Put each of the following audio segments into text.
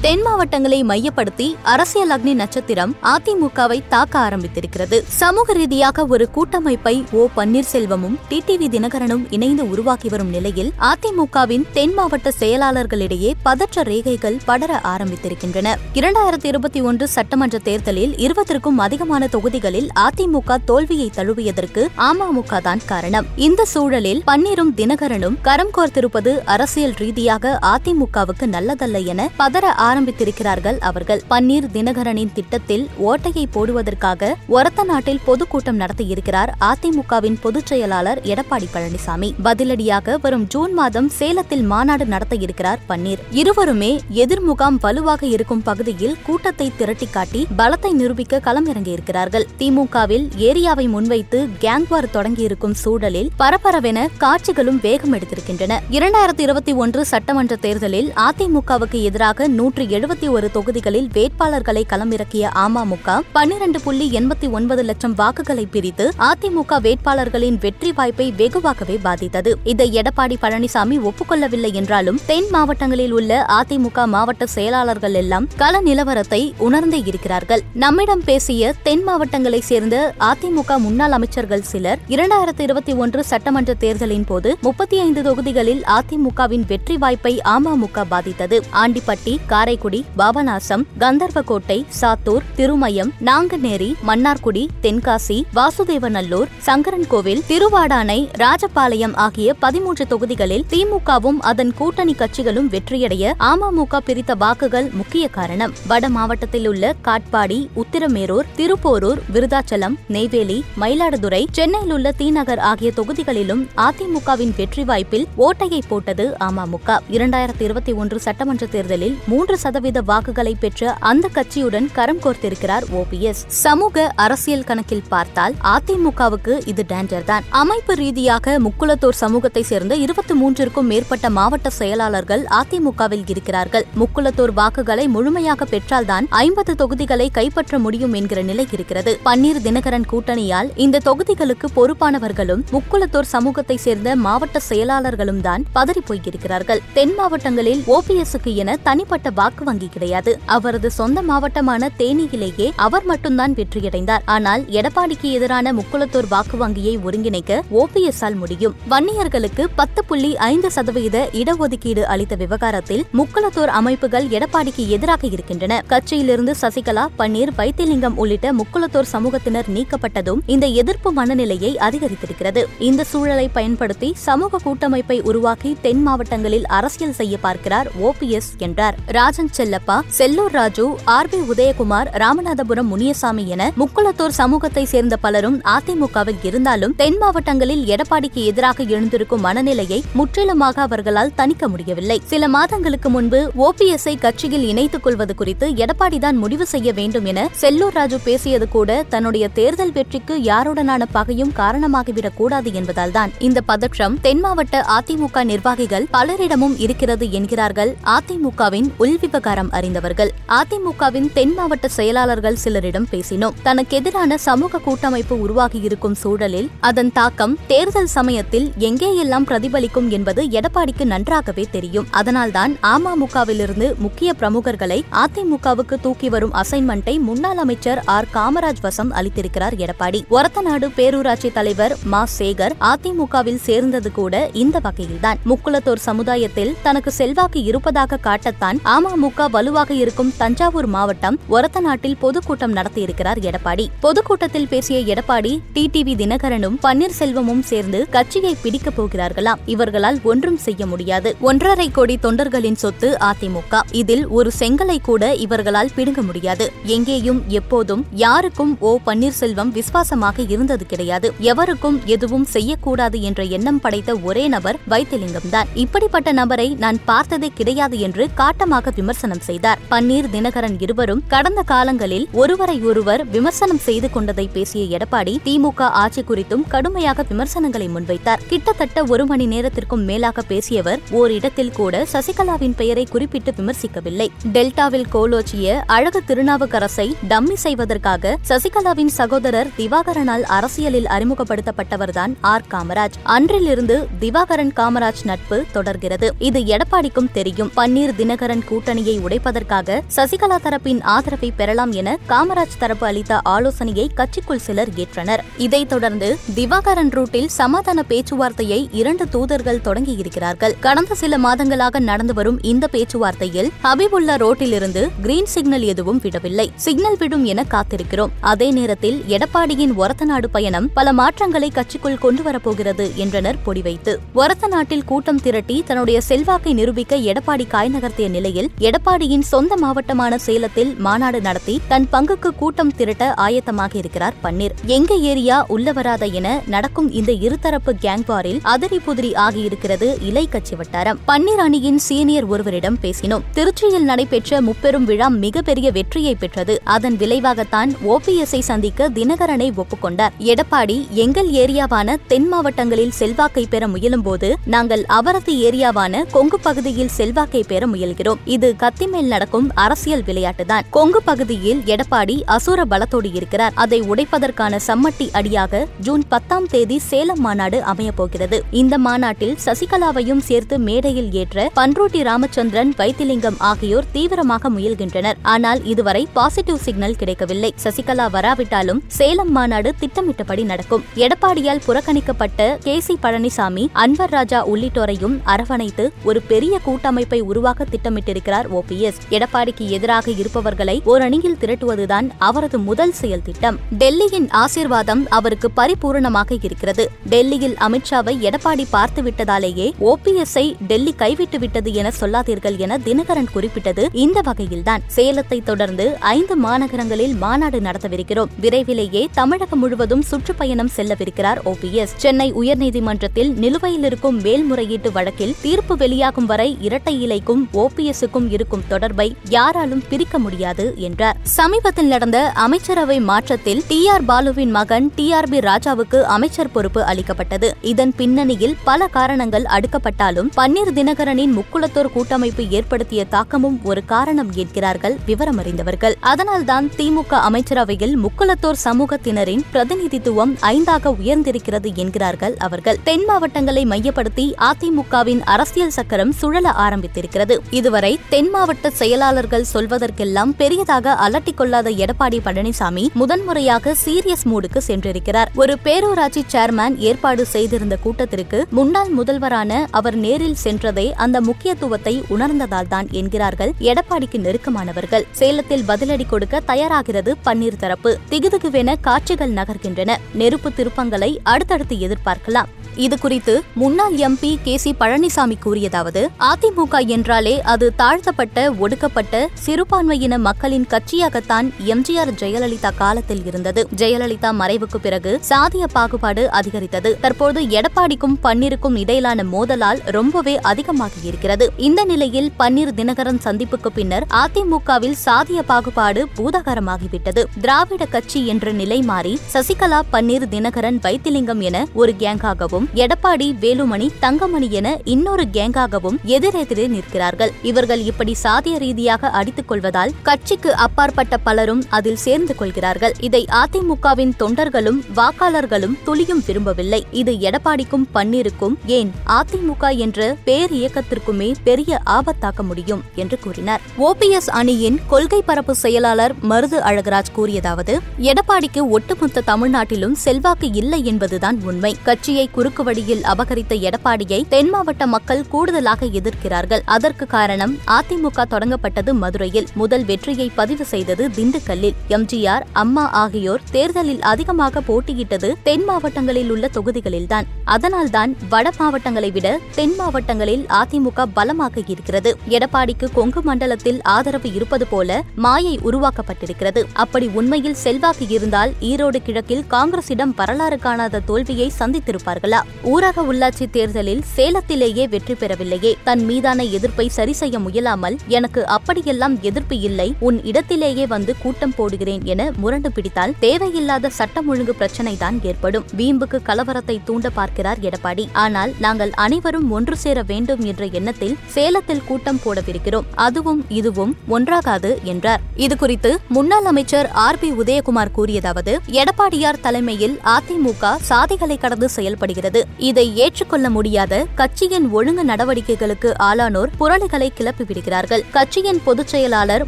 தென் மாவட்டங்களை மையப்படுத்தி அரசியல் அக்னி நட்சத்திரம் அதிமுகவை தாக்க ஆரம்பித்திருக்கிறது. சமூக ரீதியாக ஒரு கூட்டமைப்பை ஓ பன்னீர்செல்வமும் டிடிவி தினகரனும் இணைந்து உருவாக்கி வரும் நிலையில் அதிமுகவின் தென் மாவட்ட செயலாளர்களிடையே பதற்ற ரேகைகள் படர ஆரம்பித்திருக்கின்றன. இரண்டாயிரத்தி இருபத்தி ஒன்று சட்டமன்ற தேர்தலில் இருபதற்கும் அதிகமான தொகுதிகளில் அதிமுக தோல்வியை தழுவியதற்கு அமமுக தான் காரணம். இந்த சூழலில் பன்னீரும் தினகரனும் கரம் கோர்த்திருப்பது அரசியல் ரீதியாக அதிமுகவுக்கு நல்லதல்ல என பதற ஆரம்பித்திருக்கிறார்கள் அவர்கள். பன்னீர் தினகரனின் திட்டத்தில் ஓட்டையை போடுவதற்காக ஒரத்த நாட்டில் பொதுக்கூட்டம் நடத்தியிருக்கிறார். அதிமுகவின் பொதுச் செயலாளர் எடப்பாடி பழனிசாமி. பதிலடியாக வரும் ஜூன் மாதம் சேலத்தில் மாநாடு நடத்த இருக்கிறார் பன்னீர். இருவருமே எதிர்முகாம் வலுவாக இருக்கும் பகுதியில் கூட்டத்தை திரட்டி காட்டி பலத்தை நிரூபிக்க களமிறங்கியிருக்கிறார்கள். திமுகவில் ஏரியாவை முன்வைத்து கேங்வார் தொடங்கியிருக்கும் சூழலில் பரபரவென காட்சிகளும் வேகம் எடுத்திருக்கின்றன இரண்டாயிரத்தி இருபத்தி ஒன்று சட்டமன்ற தேர்தலில் அதிமுகவுக்கு எதிராக நூற்று எழுபத்தி ஒரு தொகுதிகளில் வேட்பாளர்களை களமிறக்கிய அமமுக பன்னிரண்டு புள்ளி எண்பத்தி ஒன்பது லட்சம் வாக்குகளை பிரித்து அதிமுக வேட்பாளர்களின் வெற்றி வாய்ப்பை வெகுவாகவே பாதித்தது. இதை எடப்பாடி பழனிசாமி ஒப்புக்கொள்ளவில்லை என்றாலும் தென் மாவட்டங்களில் உள்ள அதிமுக மாவட்ட செயலாளர்கள் எல்லாம் கள நிலவரத்தை உணர்ந்தே இருக்கிறார்கள். நம்மிடம் பேசிய தென் மாவட்டங்களைச் சேர்ந்த அதிமுக முன்னாள் அமைச்சர்கள் சிலர் இரண்டாயிரத்தி இருபத்தி ஒன்று சட்டமன்ற தேர்தலின் போது முப்பத்தி ஐந்து தொகுதிகளில் அதிமுகவின் வெற்றி வாய்ப்பை அமமுக பாதித்தது. ஆண்டிப்பட்டி காரைக்குடி பாபநாசம் கந்தர்வக்கோட்டை சாத்தூர் திருமயம் நாங்குநேரி மன்னார்குடி தென்காசி வாசுதேவநல்லூர் சங்கரன்கோவில் திருவாடானை ராஜபாளையம் ஆகிய பதிமூன்று தொகுதிகளில் திமுகவும் அதன் கூட்டணி கட்சிகளும் வெற்றியடைய அமமுக பிரித்த வாக்குகள் முக்கிய காரணம். வட மாவட்டத்தில் உள்ள காட்பாடி உத்திரமேரூர் திருப்போரூர் விருதாச்சலம் நெய்வேலி மயிலாடுதுறை சென்னையில் உள்ள தீநகர் ஆகிய தொகுதிகளிலும் அதிமுகவின் வெற்றி வாய்ப்பில் ஓட்டையை போட்டது அமமுக. இரண்டாயிரத்தி இருபத்தி ஒன்று சட்டமன்ற தேர்தலில் மூன்று சதவீத வாக்குகளை பெற்ற அந்த கட்சியுடன் கரம் கோர்த்திருக்கிறார் ஓபிஎஸ் சமூக அரசியல் கணக்கில் பார்த்தால் அதிமுகவுக்கு இது டேஞ்சர் தான். அமைப்பு ரீதியாக முக்குளத்தூர் சமூகத்தை சேர்ந்த இருபத்தி மூன்றிற்கும் மேற்பட்ட மாவட்ட செயலாளர்கள் அதிமுகவில் இருக்கிறார்கள். முக்குளத்தூர் வாக்குகளை முழுமையாக பெற்றால்தான் ஐம்பது தொகுதிகளை கைப்பற்ற முடியும் என்கிற நிலை இருக்கிறது. பன்னீர் தினகரன் கூட்டணியால் இந்த தொகுதிகளுக்கு பொறுப்பானவர்களும் முக்குளத்தூர் சமூகத்தை சேர்ந்த மாவட்ட செயலாளர்களும் தான் பதறிப் போயிருக்கிறார்கள் தென் மாவட்டங்களில் ஓபிஎஸ்க்கு என தனிப்பட்ட வாக்கு வங்கி கிடையாது. அவரது சொந்த மாவட்டமான தேனியிலேயே அவர் மட்டும்தான் வெற்றியடைந்தார். ஆனால் எடப்பாடிக்கு எதிரான முக்குளத்தூர் வாக்கு வங்கியை ஒருங்கிணைக்க ஓபிஎஸ் ஆல் முடியும். வன்னியர்களுக்கு பத்து புள்ளி ஐந்து சதவீத இடஒதுக்கீடு அளித்த விவகாரத்தில் முக்குளத்தூர் அமைப்புகள் எடப்பாடிக்கு எதிராக இருக்கின்றன. கட்சியிலிருந்து சசிகலா பன்னீர் வைத்தியலிங்கம் உள்ளிட்ட முக்குளத்தூர் சமூகத்தினர் நீக்கப்பட்டதும் இந்த எதிர்ப்பு மனநிலையை அதிகரித்திருக்கிறது. இந்த சூழலை பயன்படுத்தி சமூக கூட்டமைப்பை உருவாக்கி தென் மாவட்டங்களில் அரசியல் செய்ய பார்க்கிறார் ஓபிஎஸ் என்றார். ராஜ ராஜன் செல்லப்பா செல்லூர் ராஜு ஆர் பி உதயகுமார் ராமநாதபுரம் முனியசாமி என முக்குளத்தூர் சமூகத்தை சேர்ந்த பலரும் அதிமுகவில் இருந்தாலும் தென் மாவட்டங்களில் எடப்பாடிக்கு எதிராக எழுந்திருக்கும் மனநிலையை முற்றிலுமாக அவர்களால் தணிக்க முடியவில்லை. சில மாதங்களுக்கு முன்பு ஓபிஎஸ்ஐ கட்சியில் இணைத்துக் கொள்வது குறித்து எடப்பாடிதான் முடிவு செய்ய வேண்டும் என செல்லூர் ராஜு பேசியது கூட தன்னுடைய தேர்தல் வெற்றிக்கு யாருடனான பகையும் காரணமாகிவிடக் கூடாது என்பதால்தான் இந்த பதற்றம் தென் மாவட்ட அதிமுக நிர்வாகிகள் பலரிடமும் இருக்கிறது என்கிறார்கள். அதிமுகவின் உள்வி விவகாரம் அறிந்தவர்கள். அதிமுகவின் தென் மாவட்ட செயலாளர்கள் சிலரிடம் பேசினோம். தனக்கு எதிரான சமூக கூட்டமைப்பு உருவாகியிருக்கும் சூழலில் அதன் தாக்கம் தேர்தல் சமயத்தில் எங்கேயெல்லாம் பிரதிபலிக்கும் என்பது எடப்பாடிக்கு நன்றாகவே தெரியும். அதனால்தான் அமமுகவிலிருந்து முக்கிய பிரமுகர்களை அதிமுகவுக்கு தூக்கி வரும் அசைன்மெண்டை முன்னாள் அமைச்சர் ஆர். காமராஜ் வசம் அளித்திருக்கிறார் எடப்பாடி. ஒரத்தநாடு பேரூராட்சி தலைவர் மா. சேகர் அதிமுகவில் சேர்ந்தது கூட இந்த வகையில்தான். முக்குளத்தோர் சமுதாயத்தில் தனக்கு செல்வாக்கு இருப்பதாக காட்டத்தான் அமமுக வலுவாக இருக்கும் தஞ்சாவூர் மாவட்டம் ஒரத்தநாட்டில் பொதுக்கூட்டம் நடத்தியிருக்கிறார் எடப்பாடி. பொதுக்கூட்டத்தில் பேசிய எடப்பாடி டிடிவி தினகரனும் பன்னீர்செல்வமும் சேர்ந்து கட்சியை பிடிக்கப் போகிறார்களாம். இவர்களால் ஒன்றும் செய்ய முடியாது. ஒன்றரை கோடி தொண்டர்களின் சொத்து அதிமுக. இதில் ஒரு செங்கலை கூட இவர்களால் பிடுங்க முடியாது. எங்கேயும் எப்போதும் யாருக்கும் ஓ பன்னீர்செல்வம் விசுவாசமாக இருந்தது கிடையாது. எவருக்கும் எதுவும் செய்யக்கூடாது என்ற எண்ணம் படைத்த ஒரே நபர் வைத்திலிங்கம் தான். இப்படிப்பட்ட நபரை நான் பார்த்ததே கிடையாது என்று காட்டமாக விமர்சனம் செய்தார். பன்னீர் தினகரன் இருவரும் கடந்த காலங்களில் ஒருவரை ஒருவர் விமர்சனம் செய்து கொண்டதை பேசிய எடப்பாடி திமுக ஆட்சி குறித்தும் கடுமையாக விமர்சனங்களை முன்வைத்தார். கிட்டத்தட்ட ஒரு மணி நேரத்திற்கும் மேலாக பேசியவர் ஓரிடத்தில் கூட சசிகலாவின் பெயரை குறிப்பிட்டு விமர்சிக்கவில்லை. டெல்டாவில் கோலோச்சிய அழகு திருநாவுக்கரசை டம்மி செய்வதற்காக சசிகலாவின் சகோதரர் திவாகரனால் அரசியலில் அறிமுகப்படுத்தப்பட்டவர்தான் ஆர். காமராஜ். அன்றிலிருந்து திவாகரன் காமராஜ் நட்பு தொடர்கிறது. இது எடப்பாடிக்கும் தெரியும். பன்னீர் தினகரன் கூட்டணியை உடைப்பதற்காக சசிகலா தரப்பின் ஆதரவை பெறலாம் என காமராஜ் தரப்பு அளித்த ஆலோசனையை கட்சிக்குள் சிலர் ஏற்றனர். இதைத் தொடர்ந்து திவாகரன் ரூட்டில் சமாதான பேச்சுவார்த்தையை இரண்டு தூதர்கள் தொடங்கியிருக்கிறார்கள். கடந்த சில மாதங்களாக நடந்து வரும் இந்த பேச்சுவார்த்தையில் ஹபிபுல்லா ரோட்டிலிருந்து கிரீன் சிக்னல் எதுவும் விடவில்லை. சிக்னல் விடும் என காத்திருக்கிறோம். அதே நேரத்தில் எடப்பாடியின் ஒரத்தநாடு பயணம் பல மாற்றங்களை கட்சிக்குள் கொண்டு வரப்போகிறது என்றனர் பொடிவைத்து. ஒரத்த நாட்டில் கூட்டம் திரட்டி தன்னுடைய செல்வாக்கை நிரூபிக்க எடப்பாடி காய் நகர்த்திய நிலையில் எடப்பாடியின் சொந்த மாவட்டமான சேலத்தில் மாநாடு நடத்தி தன் பங்குக்கு கூட்டம் திரட்ட ஆயத்தமாக இருக்கிறார் பன்னீர். எங்க ஏரியா உள்ள வராத என நடக்கும் இந்த இருதரப்பு கேங்வாரில் அதிரி புதிரி ஆகியிருக்கிறது இலை கட்சி வட்டாரம். பன்னீர் அணியின் சீனியர் ஒருவரிடம் பேசினோம். திருச்சியில் நடைபெற்ற முப்பெரும் விழா மிகப்பெரிய வெற்றியை பெற்றது. அதன் விளைவாகத்தான் ஓபிஎஸ்ஐ சந்திக்க தினகரனை ஒப்புக்கொண்டார். எடப்பாடி எங்கள் ஏரியாவான தென் மாவட்டங்களில் செல்வாக்கை பெற முயலும்போது நாங்கள் அவரது ஏரியாவான கொங்கு பகுதியில் செல்வாக்கை பெற முயல்கிறோம். இது கத்திமேல் நடக்கும் அரசியல் விளையாட்டுதான். கொங்கு பகுதியில் எடப்பாடி அசுர பலத்தோடு இருக்கிறார். அதை உடைப்பதற்கான சம்மட்டி அடியாக ஜூன் பத்தாம் தேதி சேலம் மாநாடு அமையப்போகிறது. இந்த மாநாட்டில் சசிகலாவையும் சேர்த்து மேடையில் ஏற்ற பன்ரோட்டி ராமச்சந்திரன் வைத்திலிங்கம் ஆகியோர் தீவிரமாக முயல்கின்றனர். ஆனால் இதுவரை பாசிட்டிவ் சிக்னல் கிடைக்கவில்லை. சசிகலா வராவிட்டாலும் சேலம் மாநாடு திட்டமிட்டபடி நடக்கும். எடப்பாடியால் புறக்கணிக்கப்பட்ட கே சி பழனிசாமி அன்வர் ராஜா உள்ளிட்டோரையும் அரவணைத்து ஒரு பெரிய கூட்டமைப்பை உருவாக்க திட்டமிட்டிருக்கிறார். ஓபிஎஸ் எடப்பாடிக்கு எதிராக இருப்பவர்களை ஓரணியில் அணியில் திரட்டுவதுதான் அவரது முதல் செயல் திட்டம். டெல்லியின் ஆசீர்வாதம் அவருக்கு பரிபூரணமாக இருக்கிறது. டெல்லியில் அமித்ஷாவை எடப்பாடி பார்த்து விட்டதாலேயே ஓபிஎஸ்ஐ டெல்லி கைவிட்டு விட்டது என சொல்லாதீர்கள் என தினகரன் குறிப்பிட்டது இந்த வகையில்தான். சேலத்தை தொடர்ந்து ஐந்து மாநகரங்களில் மாநாடு நடத்தவிருக்கிறோம். விரைவிலேயே தமிழகம் முழுவதும் சுற்றுப்பயணம் செல்லவிருக்கிறார் ஓபிஎஸ் சென்னை உயர்நீதிமன்றத்தில் நிலுவையில் இருக்கும் மேல்முறையீட்டு வழக்கில் தீர்ப்பு வெளியாகும் வரை இரட்டை இலைக்கும் ஓபிஎஸ்க்கும் இருக்கும் தொடர்பை யாராலும் பிரிக்க முடியாது என்றார். சமீபத்தில் நடந்த அமைச்சரவை மாற்றத்தில் டி ஆர் பாலுவின் மகன் டி ஆர் பி ராஜாவுக்கு அமைச்சர் பொறுப்பு அளிக்கப்பட்டது. இதன் பின்னணியில் பல காரணங்கள் அடுக்கப்பட்டாலும் பன்னீர் தினகரனின் முக்குளத்தோர் கூட்டமைப்பு ஏற்படுத்திய தாக்கமும் ஒரு காரணம் என்கிறார்கள் விவரமறிந்தவர்கள். அதனால்தான் திமுக அமைச்சரவையில் முக்குளத்தோர் சமூகத்தினரின் பிரதிநிதித்துவம் ஐந்தாக உயர்ந்திருக்கிறது என்கிறார்கள் அவர்கள். தென் மாவட்டங்களை மையப்படுத்தி அதிமுகவின் அரசியல் சக்கரம் சுழல ஆரம்பித்திருக்கிறது. இதுவரை தென் மாவட்ட செயலாளர்கள் சொல்வதற்கெல்லாம் பெரியதாக அலட்டிக் கொள்ளாத எடப்பாடி பழனிசாமி முதன்முறையாக சீரியஸ் மூடுக்கு சென்றிருக்கிறார். ஒரு பேரூராட்சி சேர்மேன் ஏற்பாடு செய்திருந்த கூட்டத்திற்கு முன்னாள் முதல்வரான அவர் நேரில் சென்றதே அந்த முக்கியத்துவத்தை உணர்ந்ததால் தான் என்கிறார்கள் எடப்பாடிக்கு நெருக்கமானவர்கள். சேலத்தில் பதிலடி கொடுக்க தயாராகிறது பன்னீர் தரப்பு. திகுதிகுவென காட்சிகள் நகர்கின்றன. நெருப்பு திருப்பங்களை அடுத்தடுத்து எதிர்பார்க்கலாம். இது குறித்து முன்னாள் எம்பி கே சி பழனிசாமி கூறியதாவது அதிமுக என்றாலே அது தாழ்த்தப்பட்ட ஒடுக்கப்பட்ட சிறுபான்மையின மக்களின் கட்சியாகத்தான் எம்ஜிஆர் ஜெயலலிதா காலத்தில் இருந்தது. ஜெயலலிதா மறைவுக்கு பிறகு சாதிய பாகுபாடு அதிகரித்தது. தற்போது எடப்பாடிக்கும் பன்னீருக்கும் இடையிலான மோதலால் ரொம்பவே அதிகமாகி இருக்கிறது. இந்த நிலையில் பன்னீர் தினகரன் சந்திப்புக்கு பின்னர் அதிமுகவில் சாதிய பாகுபாடு பூதாகரமாகிவிட்டது. திராவிட கட்சி என்ற நிலை மாறி சசிகலா பன்னீர் தினகரன் வைத்திலிங்கம் என ஒரு கேங்காகவும் எடப்பாடி வேலுமணி தங்கமணி என இன்னொரு கேங்காகவும் எதிரெதிரே நிற்கிறார்கள். இவர்கள் இப்படி சாதிய ரீதியாக அடித்துக் கொள்வதால் கட்சிக்கு அப்பாற்பட்ட பலரும் அதில் சேர்ந்து கொள்கிறார்கள். இதை அதிமுகவின் தொண்டர்களும் வாக்காளர்களும் துளியும் விரும்பவில்லை. இது எடப்பாடிக்கும் பன்னீருக்கும் ஏன் அதிமுக என்ற பேர் இயக்கத்திற்குமே பெரிய ஆபத்தாக்க முடியும் என்று கூறினார். ஓபிஎஸ் அணியின் கொள்கை பரப்பு செயலாளர் மருது அழகராஜ் கூறியதாவது எடப்பாடிக்கு ஒட்டுமொத்த தமிழ்நாட்டிலும் செல்வாக்கு இல்லை என்பதுதான் உண்மை. கட்சியை குறுக்கு வழியில் அபகரித்த எடப்பாடியை தென் மாவட்ட மக்கள் கூடுதலாக எதிர்க்கிறார்கள். அதற்கு காரணம் அதிமுக தொடங்கப்பட்டது மதுரையில். முதல் வெற்றியை பதிவு செய்தது திண்டுக்கல்லில். எம்ஜிஆர் அம்மா ஆகியோர் தேர்தலில் அதிகமாக போட்டியிட்டது தென் மாவட்டங்களில் உள்ள தொகுதிகளில்தான். அதனால்தான் வட மாவட்டங்களை விட தென் மாவட்டங்களில் அதிமுக பலமாக இருக்கிறது. எடப்பாடிக்கு கொங்கு மண்டலத்தில் ஆதரவு இருப்பது போல மாயை உருவாக்கப்பட்டிருக்கிறது. அப்படி உண்மையில் செல்வாக்கு இருந்தால் ஈரோடு கிழக்கில் காங்கிரசிடம் வரலாறு காணாத தோல்வியை சந்தித்திருப்பார்களா? ஊரக உள்ளாட்சி தேர்தலில் சேலத்திலேயே வெற்றி பெறவில்லையே. தன் மீதான எதிர்ப்பை சரி செய்ய முயலாமல் எனக்கு அப்படியெல்லாம் எதிர்ப்பு இல்லை. உன் இடத்திலேயே வந்து கூட்டம் போடுகிறேன் என முரண்டு பிடித்தால் தேவையில்லாத சட்டம் ஒழுங்கு பிரச்சனை தான் ஏற்படும். வீம்புக்கு கலவரத்தை தூண்ட பார்க்கிறார் எடப்பாடி. ஆனால் நாங்கள் அனைவரும் ஒன்று சேர வேண்டும் என்ற எண்ணத்தில் சேலத்தில் கூட்டம் போடவிருக்கிறோம். அதுவும் இதுவும் ஒன்றாகாது என்றார். இதுகுறித்து முன்னாள் அமைச்சர் ஆர் பி உதயகுமார் கூறியதாவது எடப்பாடியார் தலைமையில் அதிமுக சாதிகளை கடந்து செயல்படுகிறது. இதை ஏற்றுக்கொள்ள முடியாத கட்சியின் ஒழுங்கு நடவடிக்கைகளுக்கு ஆளானோர் புரளிகளை கிளப்பி விடுகிறார்கள் கட்சியின் பொதுச் செயலாளர்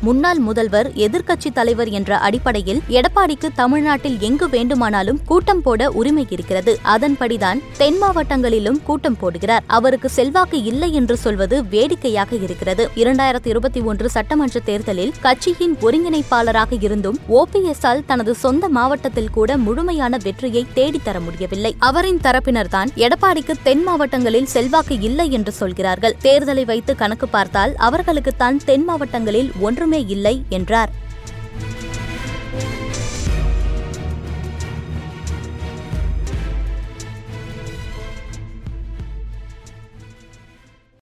முன்னாள் முதல்வர் எதிர்க்கட்சி தலைவர் என்ற அடிப்படையில் எடப்பாடிக்கு தமிழ்நாட்டில் எங்கு வேண்டுமானாலும் கூட்டம் போட உரிமை இருக்கிறது. அதன்படிதான் தென் மாவட்டங்களிலும் கூட்டம் போடுகிறார். அவருக்கு செல்வாக்கு இல்லை என்று சொல்வது வேடிக்கையாக இருக்கிறது. இரண்டாயிரத்தி இருபத்தி ஒன்று சட்டமன்ற தேர்தலில் கட்சியின் ஒருங்கிணைப்பாளராக இருந்தும் ஓபிஎஸ்ஆல் தனது சொந்த மாவட்டத்தில் கூட முழுமையான வெற்றியை தேடித்தர முடியவில்லை. அவரின் தரப்பினர் தரப்பினர்தான் எடப்பாடிக்கு தென் மாவட்டங்களில் செல்வாக்கு இல்லை என்று சொல்கிறார்கள். தேர்தலை வைத்து கணக்கு பார்த்தால் அவர்களுக்குத்தான் தென் மாவட்டங்களில் ஒன்றுமே இல்லை என்றார்.